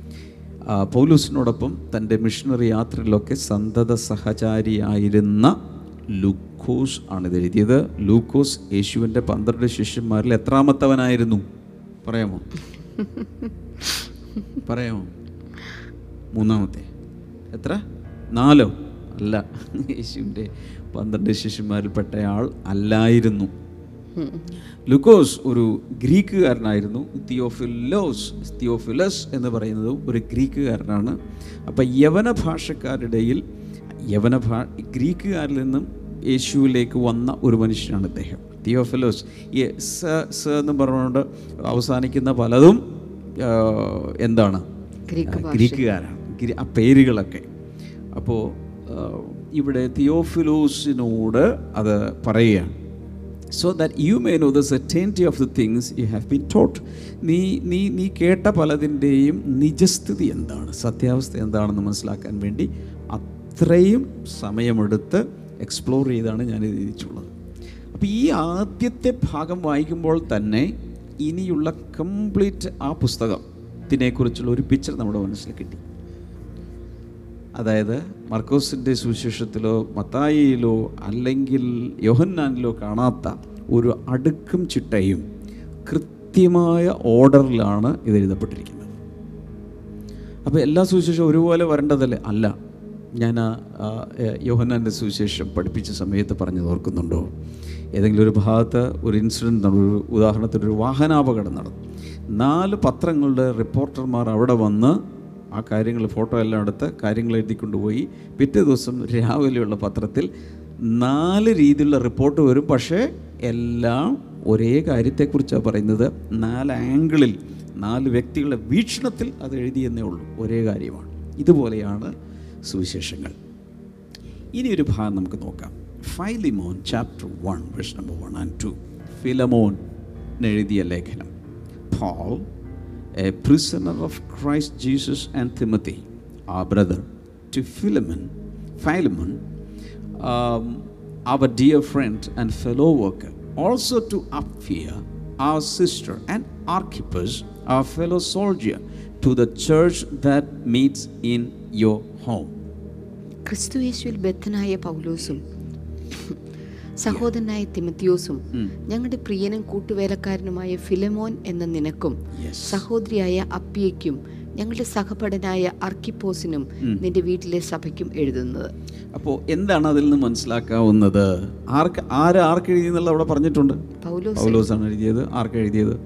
പൗലൂസിനോടൊപ്പം തന്റെ മിഷണറി യാത്രയിലൊക്കെ സന്തത സഹചാരിയായിരുന്ന ലൂക്കോസ് ആണ് എഴുതിയത്. ലൂക്കോസ് യേശുവിന്റെ പന്ത്രണ്ട് ശിഷ്യന്മാരിൽ എത്രാമത്തവനായിരുന്നു? പറയാമോ? പറയാമോ? മൂന്നാമത്തെ. എത്ര? നാലോ? അല്ല യേശുവിന്റെ പന്ത്രണ്ട് ശിഷ്യന്മാരിൽപ്പെട്ടയാൾ അല്ലായിരുന്നു. ലുക്കോസ് ഒരു ഗ്രീക്കുകാരനായിരുന്നു തിയോഫിലോസ് തിയോഫിലസ് എന്ന് പറയുന്നത് ഒരു ഗ്രീക്കുകാരനാണ്. അപ്പം യവന ഭാഷക്കാരുടെയിൽ യവന ഭാ ഗ്രീക്കുകാരിൽ നിന്നും യേശുവിലേക്ക് വന്ന ഒരു മനുഷ്യനാണ് ഇദ്ദേഹം തിയോഫിലോസ് സ സ എന്ന് പറഞ്ഞുകൊണ്ട് അവസാനിക്കുന്ന പലതും എന്താണ്? ഗ്രീക്കുകാരാണ്. ആ പേരുകളൊക്കെ. അപ്പോൾ ഇവിടെ തിയോഫിലോസിനോട് അത് പറയുകയാണ്. So that you may know the certainty of the things you have been taught നീ നീ നീ കേട്ട പലതിന്റെയും നിജസ്ഥിതി എന്താണ്? സത്യാവസ്ഥ എന്താണെന്ന് മനസ്സിലാക്കാൻ വേണ്ടി അത്രയും സമയമെടുത്ത് എക്സ്പ്ലോർ ചെയ്താണ് ഞാൻ എഴുതിയിട്ടുള്ളത് അപ്പോൾ ഈ ആദ്യത്തെ ഭാഗം വായിക്കുമ്പോൾ തന്നെ ഇനിയുള്ള കംപ്ലീറ്റ് ആ പുസ്തകത്തിനെക്കുറിച്ചുള്ള ഒരു പിക്ചർ നമ്മുടെ മനസ്സിൽ കിട്ടി. അതായത് മർക്കോസിന്റെ സുവിശേഷത്തിലോ മത്തായിയിലോ അല്ലെങ്കിൽ യോഹന്നാനിലോ കാണാത്ത ഒരു അടുക്കും ചിട്ടയും കൃത്യമായ ഓർഡറിലാണ് ഇത് എഴുതപ്പെട്ടിരിക്കുന്നത്. അപ്പോൾ എല്ലാ സുവിശേഷം ഒരുപോലെ വരേണ്ടതല്ലേ? അല്ല. ഞാൻ യോഹന്നാന്റെ സുവിശേഷം പഠിപ്പിച്ച സമയത്ത് പറഞ്ഞു ഓർക്കുന്നുണ്ടോ? ഏതെങ്കിലും ഒരു ഭാഗത്ത് ഒരു ഇൻസിഡന്റ് നടന്നു ഒരു ഉദാഹരണത്തിന് ഒരു വാഹനാപകടം നടന്നു. നാല് പത്രങ്ങളുടെ റിപ്പോർട്ടർമാർ അവിടെ വന്ന് ആ കാര്യങ്ങൾ ഫോട്ടോ എല്ലാം എടുത്ത് കാര്യങ്ങൾ എഴുതിക്കൊണ്ടുപോയി. പിറ്റേ ദിവസം രാവിലെയുള്ള പത്രത്തിൽ നാല് രീതിയിലുള്ള റിപ്പോർട്ട് വരും. പക്ഷേ എല്ലാം ഒരേ കാര്യത്തെക്കുറിച്ചാണ് പറയുന്നത്. നാല് ആംഗിളിൽ നാല് വ്യക്തികളുടെ വീക്ഷണത്തിൽ അത് എഴുതിയെന്നേ ഉള്ളൂ. ഒരേ കാര്യമാണ്. ഇതുപോലെയാണ് സുവിശേഷങ്ങൾ. ഇനി ഒരു ഭാഗം നമുക്ക് നോക്കാം. Philemon chapter one verse number one and two Philemon എഴുതിയ ലേഖനം. Paul, a prisoner of Christ Jesus and Timothy, our brother, to Philemon, Philemon, um, our dear friend and fellow worker, also to Apphia, our sister, and Archippus, our fellow soldier, to the church that meets in your home. ക്രിസ്തു യേശുവിൽ ബദ്ധനായ പൗലോസും സഹോദരനായ തിമത്തിയോസും ഞങ്ങളുടെ പ്രിയനും കൂട്ടുവേലക്കാരനുമായ ഫിലമോൻ എന്ന നിനക്കും സഹോദരിയായ അപ്പിയയ്ക്കും ഞങ്ങളുടെ സഹപടനായ അർക്കിപ്പോസിനും നിന്റെ വീട്ടിലെ സഭയ്ക്കും എഴുതുന്നത്. അപ്പോൾ എന്താണ് അതിൽ നിന്ന് മനസ്സിലാക്കാവുന്നത്? ആർക്ക് ആര് ആർക്ക് എഴുതിയെന്നുള്ള അവിടെ പറഞ്ഞിട്ടുണ്ട്? പൗലോസ്. ആണ് എഴുതിയത്. ആർക്ക് എഴുതിയത്?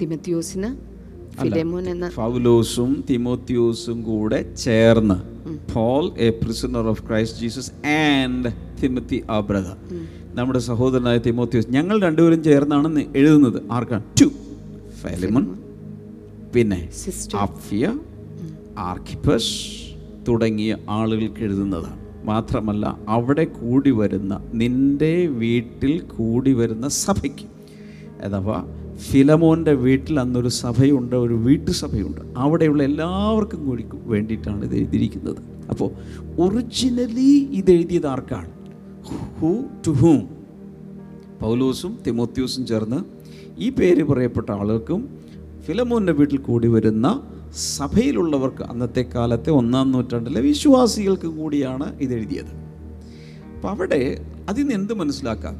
തിമത്യോസിന് ആ, ഫിലമോൻ എന്ന പൗലോസും തിമോത്യോസും കൂടെ ചേർന്ന് Paul a prisoner of Christ Jesus and Timothy a brother നമ്മുടെ സഹോദരനായ തിമോത്യോസ് ഞങ്ങൾ രണ്ടുപേരും ചേർന്നാണ് എഴുതുന്നത്. ആർക്കാണ്? ടു. ഫെലിമൺ പിന്നെ ആഫിയ ആർക്കിപ്പസ് തുടങ്ങിയ ആളുകൾക്ക് എഴുതുന്നതാണ്. മാത്രമല്ല അവിടെ കൂടി വരുന്ന നിന്റെ വീട്ടിൽ കൂടി വരുന്ന സഭയ്ക്ക്. അഥവാ ഫിലമോന്റെ വീട്ടിൽ അന്നൊരു സഭയുണ്ട് ഒരു വീട്ടുസഭയുണ്ട് അവിടെയുള്ള എല്ലാവർക്കും കൂടി വേണ്ടിയിട്ടാണ് ഇത് എഴുതിയിരിക്കുന്നത്. അപ്പോൾ ഒറിജിനലി ഇത് എഴുതിയത് ആർക്കാണ്? ഹൂ ടു ഹൂം പൗലൂസും തിമോത്യൂസും ചേർന്ന് ഈ പേര് പറയപ്പെട്ട ആളുകൾക്കും ഫിലമോന്റെ വീട്ടിൽ കൂടി വരുന്ന സഭയിലുള്ളവർക്ക് അന്നത്തെ കാലത്തെ ഒന്നാം നൂറ്റാണ്ടിലെ വിശ്വാസികൾക്ക് കൂടിയാണ് ഇതെഴുതിയത്. അപ്പം അവിടെ അതിൽ നിന്ന് എന്ത് മനസ്സിലാക്കാം?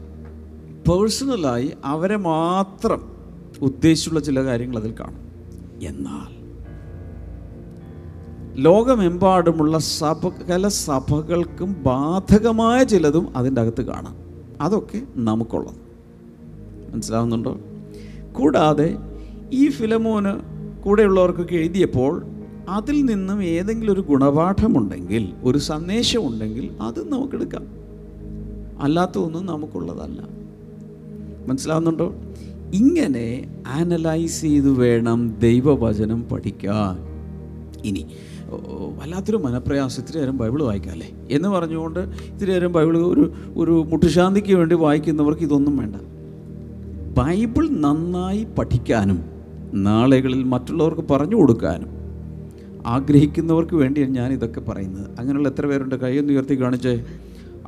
പേഴ്സണലായി അവരെ മാത്രം ഉദ്ദേശിച്ചുള്ള ചില കാര്യങ്ങൾ അതിൽ കാണും. എന്നാൽ ലോകമെമ്പാടുമുള്ള സകല സഭകൾക്കും ബാധകമായ ചിലതും അതിന്റെ അകത്ത് കാണാം. അതൊക്കെ നമുക്കുള്ളത്. മനസ്സിലാവുന്നുണ്ടോ? കൂടാതെ ഈ ഫിലമോന് കൂടെയുള്ളവർക്കൊക്കെ എഴുതിയപ്പോൾ അതിൽ നിന്നും ഏതെങ്കിലും ഒരു ഗുണപാഠമുണ്ടെങ്കിൽ ഒരു സന്ദേശമുണ്ടെങ്കിൽ അത് നമുക്കെടുക്കാം. അല്ലാത്തതൊന്നും നമുക്കുള്ളതല്ല. മനസ്സിലാവുന്നുണ്ടോ? ഇങ്ങനെ ആനലൈസ് ചെയ്ത് വേണം ദൈവവചനം പഠിക്കാൻ. ഇനി വല്ലാത്തൊരു മനപ്രയാസം. ഇത്തിരി നേരം ബൈബിൾ വായിക്കാമല്ലേ എന്ന് പറഞ്ഞുകൊണ്ട് ഇത്തിരി നേരം ബൈബിൾ ഒരു ഒരു മുട്ടുശാന്തിക്ക് വേണ്ടി വായിക്കുന്നവർക്ക് ഇതൊന്നും വേണ്ട. ബൈബിൾ നന്നായി പഠിക്കാനും നാളുകളിൽ മറ്റുള്ളവർക്ക് പറഞ്ഞു കൊടുക്കാനും ആഗ്രഹിക്കുന്നവർക്ക് വേണ്ടിയാണ് ഞാൻ ഇതൊക്കെ പറയുന്നത്. അങ്ങനെയുള്ള എത്ര പേരുണ്ട്? കൈയൊന്ന് ഉയർത്തി കാണിച്ചേ.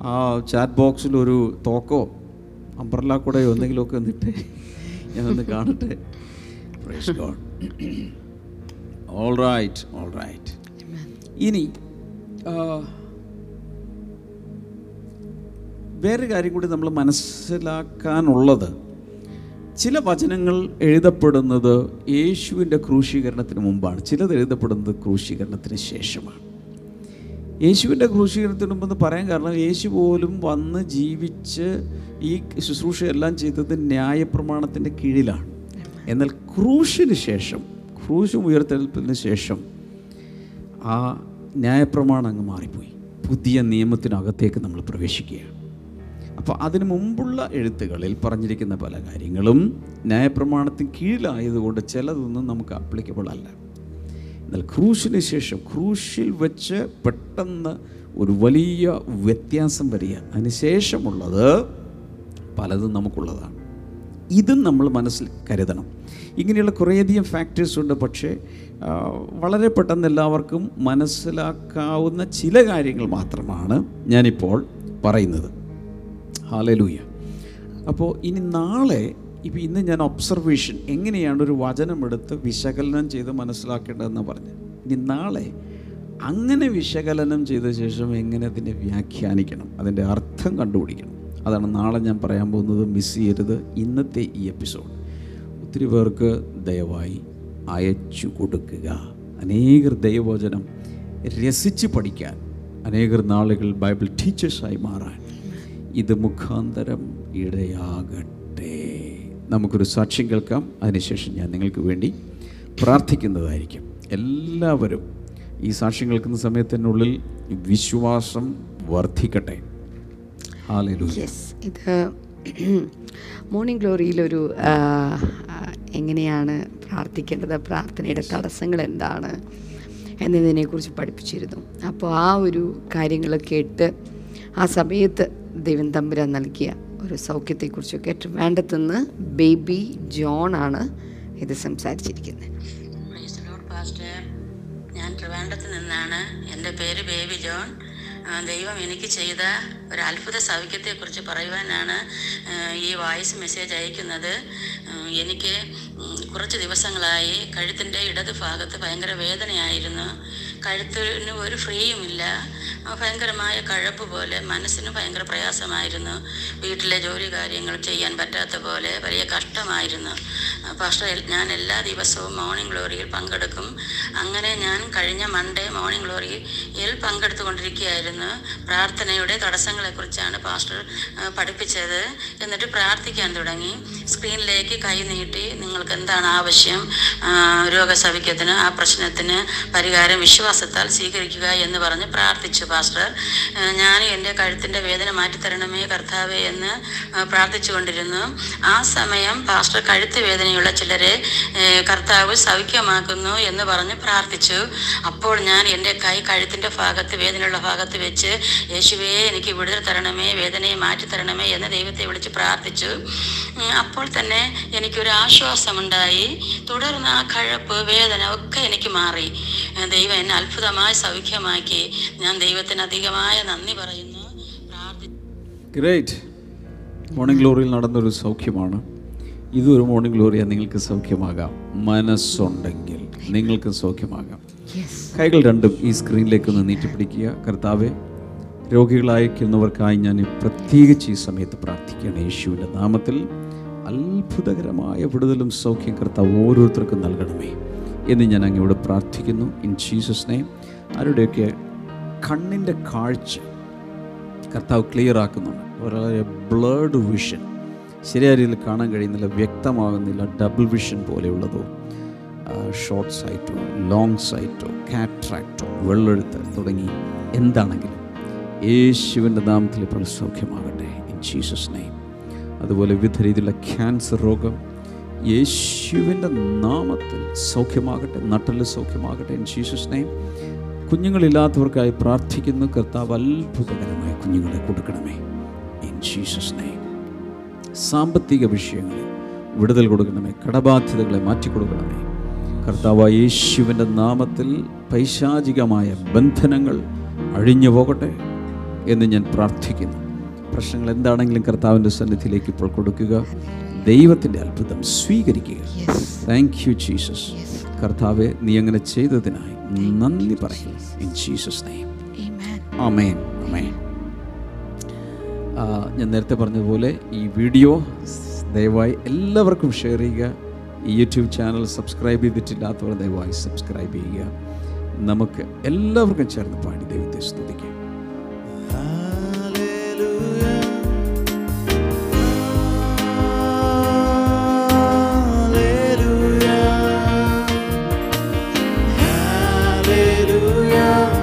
ആ ചാറ്റ് ബോക്സിൽ ഒരു തോക്കോ അംബ്രല്ല കൂടെയോ എന്തെങ്കിലുമൊക്കെ എന്നിട്ട് ഞാനൊന്ന് കാണട്ടെ. ഓൾ റൈറ്റ് ഓൾ റൈറ്റ് ഇനി വേറൊരു വേറെ കാര്യം കൂടി നമ്മൾ മനസ്സിലാക്കാനുള്ളത്. ചില വചനങ്ങൾ എഴുതപ്പെടുന്നത് യേശുവിന്റെ ക്രൂശീകരണത്തിന് മുമ്പാണ്. ചിലത് എഴുതപ്പെടുന്നത് ക്രൂശീകരണത്തിന് ശേഷമാണ്. യേശുവിന്റെ ക്രൂശീകരണത്തിന് മുമ്പെന്ന് പറയാൻ കാരണം യേശു പോലും വന്ന് ജീവിച്ച് ഈ ശുശ്രൂഷയെല്ലാം ചെയ്തത് ന്യായപ്രമാണത്തിന്റെ കീഴിലാണ്. എന്നാൽ ക്രൂശിന് ശേഷം ക്രൂശും ഉയർത്തെഴുപ്പിന് ശേഷം ആ ന്യായപ്രമാണം അങ്ങ് മാറിപ്പോയി. പുതിയ നിയമത്തിനകത്തേക്ക് നമ്മൾ പ്രവേശിക്കുകയാണ്. അപ്പോൾ അതിനു മുമ്പുള്ള എഴുത്തുകളിൽ പറഞ്ഞിരിക്കുന്ന പല കാര്യങ്ങളും ന്യായപ്രമാണത്തിന് കീഴിലായതുകൊണ്ട് ചിലതൊന്നും നമുക്ക് അപ്ലിക്കബിൾ അല്ല. എന്നാൽ ക്രൂശിന് ശേഷം ക്രൂശിൽ വെച്ച് പെട്ടെന്ന് ഒരു വലിയ വ്യത്യാസം വരിക. അതിനുശേഷമുള്ളത് പലതും നമുക്കുള്ളതാണ്. ഇതും നമ്മൾ മനസ്സിൽ കരുതണം. ഇങ്ങനെയുള്ള കുറേയധികം ഫാക്ടേഴ്സ് ഉണ്ട്. പക്ഷേ വളരെ പെട്ടെന്ന് എല്ലാവർക്കും മനസ്സിലാക്കാവുന്ന ചില കാര്യങ്ങൾ മാത്രമാണ് ഞാനിപ്പോൾ പറയുന്നത്. ഹാലലൂയ. അപ്പോൾ ഇനി നാളെ ഇപ്പോൾ ഇന്ന് ഞാൻ ഒബ്സർവേഷൻ എങ്ങനെയാണ് ഒരു വചനമെടുത്ത് വിശകലനം ചെയ്ത് മനസ്സിലാക്കേണ്ടതെന്ന് പറഞ്ഞു ഇനി നാളെ അങ്ങനെ വിശകലനം ചെയ്ത ശേഷം എങ്ങനെ അതിനെ വ്യാഖ്യാനിക്കണം? അതിന്റെ അർത്ഥം കണ്ടുപിടിക്കണം. അതാണ് നാളെ ഞാൻ പറയാൻ പോകുന്നത്. മിസ് ചെയ്യരുത്. ഇന്നത്തെ ഈ എപ്പിസോഡ് ഒത്തിരി പേർക്ക് ദയവായി അയച്ചു കൊടുക്കുക. അനേകർ ദൈവവചനം രസിച്ച് പഠിക്കാൻ അനേകർ നാളുകൾ ബൈബിൾ ടീച്ചേഴ്സായി മാറാൻ ഇത് മുഖാന്തരം ഇടയാകട്ടെ. നമുക്കൊരു സാക്ഷ്യം കേൾക്കാം. അതിനുശേഷം ഞാൻ നിങ്ങൾക്ക് വേണ്ടി പ്രാർത്ഥിക്കുന്നതായിരിക്കും. എല്ലാവരും ഈ സാക്ഷ്യം കേൾക്കുന്ന സമയത്തിനുള്ളിൽ വിശ്വാസം വർദ്ധിക്കട്ടെ. ഇത് (clears throat) മോർണിംഗ് ഗ്ലോറിയിലൊരു എങ്ങനെയാണ് പ്രാർത്ഥിക്കേണ്ടത് പ്രാർത്ഥനയുടെ തടസ്സങ്ങൾ എന്താണ് എന്നതിനെക്കുറിച്ച് പഠിപ്പിച്ചിരുന്നു. അപ്പോൾ ആ ഒരു കാര്യങ്ങൾ കേട്ട് ആ സമയത്ത് ദൈവം തമ്പുരാൻ നൽകിയ ഒരു സൗഖ്യത്തെക്കുറിച്ചൊക്കെ ട്രിവാൻഡത്തുനിന്ന് ബേബി ജോൺ ആണ് ഇത് സംസാരിച്ചിരിക്കുന്നത്. ഞാൻ ട്രിവാൻഡത്ത് നിന്നാണ്. എന്റെ പേര് ബേബി ജോൺ. ദൈവം എനിക്ക് ചെയ്ത ഒരു അത്ഭുത സൗഖ്യത്തെക്കുറിച്ച് പറയുവാനാണ് ഈ വോയിസ് മെസ്സേജ് അയക്കുന്നത്. എനിക്ക് കുറച്ച് ദിവസങ്ങളായി കഴുത്തിന്റെ ഇടത് ഭാഗത്ത് ഭയങ്കര വേദനയായിരുന്നു. കഴുത്തിന് ഒരു ഫ്രീയും ഇല്ല ഭയങ്കരമായ കഴപ്പ് പോലെ മനസ്സിന് ഭയങ്കര പ്രയാസമായിരുന്നു. വീട്ടിലെ ജോലി കാര്യങ്ങൾ ചെയ്യാൻ പറ്റാത്ത പോലെ വലിയ കഷ്ടമായിരുന്നു. പക്ഷേ ഞാൻ എല്ലാ ദിവസവും മോർണിംഗ് ഗ്ലോറിയിൽ പങ്കെടുക്കും. അങ്ങനെ ഞാൻ കഴിഞ്ഞ മൺഡേ മോർണിംഗ് ഗ്ലോറിയിൽ പങ്കെടുത്തുകൊണ്ടിരിക്കുകയായിരുന്നു. പ്രാർത്ഥനയുടെ തടസ്സങ്ങളെക്കുറിച്ചാണ് പാസ്റ്റർ പഠിപ്പിച്ചത്. എന്നിട്ട് പ്രാർത്ഥിക്കാൻ തുടങ്ങി. സ്ക്രീനിലേക്ക് കൈ നീട്ടി നിങ്ങൾക്ക് എന്താണ് ആവശ്യം? രോഗസൗഖ്യത്തിന് ആ പ്രശ്നത്തിന് പരിഹാരം വിശ്വാസത്താൽ സ്വീകരിക്കുക എന്ന് പറഞ്ഞ് പ്രാർത്ഥിച്ചു. പാസ്റ്റർ. ഞാൻ എന്റെ കഴുത്തിന്റെ വേദന മാറ്റിത്തരണമേ കർത്താവേ എന്ന് പ്രാർത്ഥിച്ചുകൊണ്ടിരുന്നു. ആ സമയം പാസ്റ്റർ കഴുത്ത് വേദനയുള്ള ചിലരെ കർത്താവ് സൗഖ്യമാക്കുന്നു എന്ന് പറഞ്ഞ് പ്രാർത്ഥിച്ചു. അപ്പോൾ ഞാൻ എന്റെ കൈ കഴുത്തിന്റെ ഭാഗത്ത് വേദനയുള്ള ഭാഗത്ത് വെച്ച് യേശുവേ എനിക്ക് വിടുതൽ തരണമേ വേദനയെ മാറ്റിത്തരണമേ എന്ന് ദൈവത്തെ വിളിച്ച് പ്രാർത്ഥിച്ചു. അപ്പോൾ തന്നെ എനിക്കൊരു ആശ്വാസമുണ്ടായി. തുടർന്ന് ആ കഴപ്പ് വേദന ഒക്കെ എനിക്ക് മാറി. ദൈവം എന്നെ അത്ഭുതമായി സൗഖ്യമാക്കി. ഞാൻ ദൈവത്തിന് അധികമായ നന്ദി പറയുന്നു. ഗ്രേറ്റ് മോർണിംഗ് ഗ്ലോറിയിൽ നടന്നൊരു സൗഖ്യമാണ്. ഇതൊരു മോർണിംഗ് ഗ്ലോറിയ നിങ്ങൾക്ക് സൗഖ്യമാകാം. മനസ്സുണ്ടെങ്കിൽ നിങ്ങൾക്ക് സൗഖ്യമാകാം. കൈകൾ രണ്ടും ഈ സ്ക്രീനിലേക്ക് ഒന്ന് നീട്ടിപ്പിടിക്കുക. കർത്താവെ രോഗികളായിരിക്കുന്നവർക്കായി ഞാൻ പ്രത്യേകിച്ച് ഈ സമയത്ത് പ്രാർത്ഥിക്കുകയാണ്. യേശുവിന്റെ നാമത്തിൽ അത്ഭുതകരമായ വിടുതലും സൗഖ്യം കർത്താവ് ഓരോരുത്തർക്കും നൽകണമേ എന്ന് ഞാൻ അങ്ങയോട് പ്രാർത്ഥിക്കുന്നു. ഇൻ ജീസസ് നെയ്മ് ആരുടെയൊക്കെ കണ്ണിന്റെ കാഴ്ച കർത്താവ് ക്ലിയർ ആക്കുന്നുണ്ട്. വളരെ ബ്ലേഡ് വിഷൻ ശരിയായ രീതിയിൽ കാണാൻ കഴിയുന്നില്ല വ്യക്തമാകുന്നില്ല ഡബിൾ വിഷൻ പോലെയുള്ളതോ. ഷോർട്ട് സൈറ്റോ ലോങ് സൈറ്റോ കാട്രാക്റ്റോ വെള്ളെഴുത്ത് തുടങ്ങി എന്താണെങ്കിലും യേശുവിന്റെ നാമത്തിൽ ഇപ്പോൾ സൗഖ്യമാകട്ടെ ഇൻ ജീസസ് നെയ്മ് അതുപോലെ വിവിധ രീതിയിലുള്ള ക്യാൻസർ രോഗം യേശുവിന്റെ നാമത്തിൽ സൗഖ്യമാകട്ടെ നട്ടൽ സൗഖ്യമാകട്ടെ ഇൻ ജീസസ് നെയ്മ് കുഞ്ഞുങ്ങളില്ലാത്തവർക്കായി പ്രാർത്ഥിക്കുന്നു കർത്താവ് അത്ഭുതകരമായി കുഞ്ഞുങ്ങളെ കൊടുക്കണമേ. ഇൻ ജീസസ് നെയ്മ് സാമ്പത്തിക വിഷയങ്ങളിൽ വിടുതൽ കൊടുക്കണമേ. കടബാധ്യതകളെ മാറ്റിക്കൊടുക്കണമേ കർത്താവ് യേശുവിന്റെ നാമത്തിൽ പൈശാചികമായ ബന്ധനങ്ങൾ അഴിഞ്ഞു പോകട്ടെ എന്ന് ഞാൻ പ്രാർത്ഥിക്കുന്നു. പ്രശ്നങ്ങൾ എന്താണെങ്കിലും കർത്താവിന്റെ സന്നിധിയിലേക്ക് ഇപ്പോൾ കൊടുക്കുക. ദൈവത്തിന്റെ അത്ഭുതം സ്വീകരിക്കുക. താങ്ക് യു ജീസസ് കർത്താവെ നീ അങ്ങനെ ചെയ്തതിനായി നന്ദി പറയുന്നു in Jesus name Amen. Amen amen ആ, ഞാൻ നേരത്തെ പറഞ്ഞതുപോലെ ഈ വീഡിയോ ദയവായി എല്ലാവർക്കും ഷെയർ ചെയ്യുക. ഈ യൂട്യൂബ് ചാനൽ സബ്സ്ക്രൈബ് ചെയ്തിട്ടില്ലാത്തവർ ദയവായി സബ്സ്ക്രൈബ് ചെയ്യുക. നമുക്ക് എല്ലാവർക്കും ചേർന്ന് പാടി ദൈവത്തെ സ്തുതിക്കാം മഹത്വം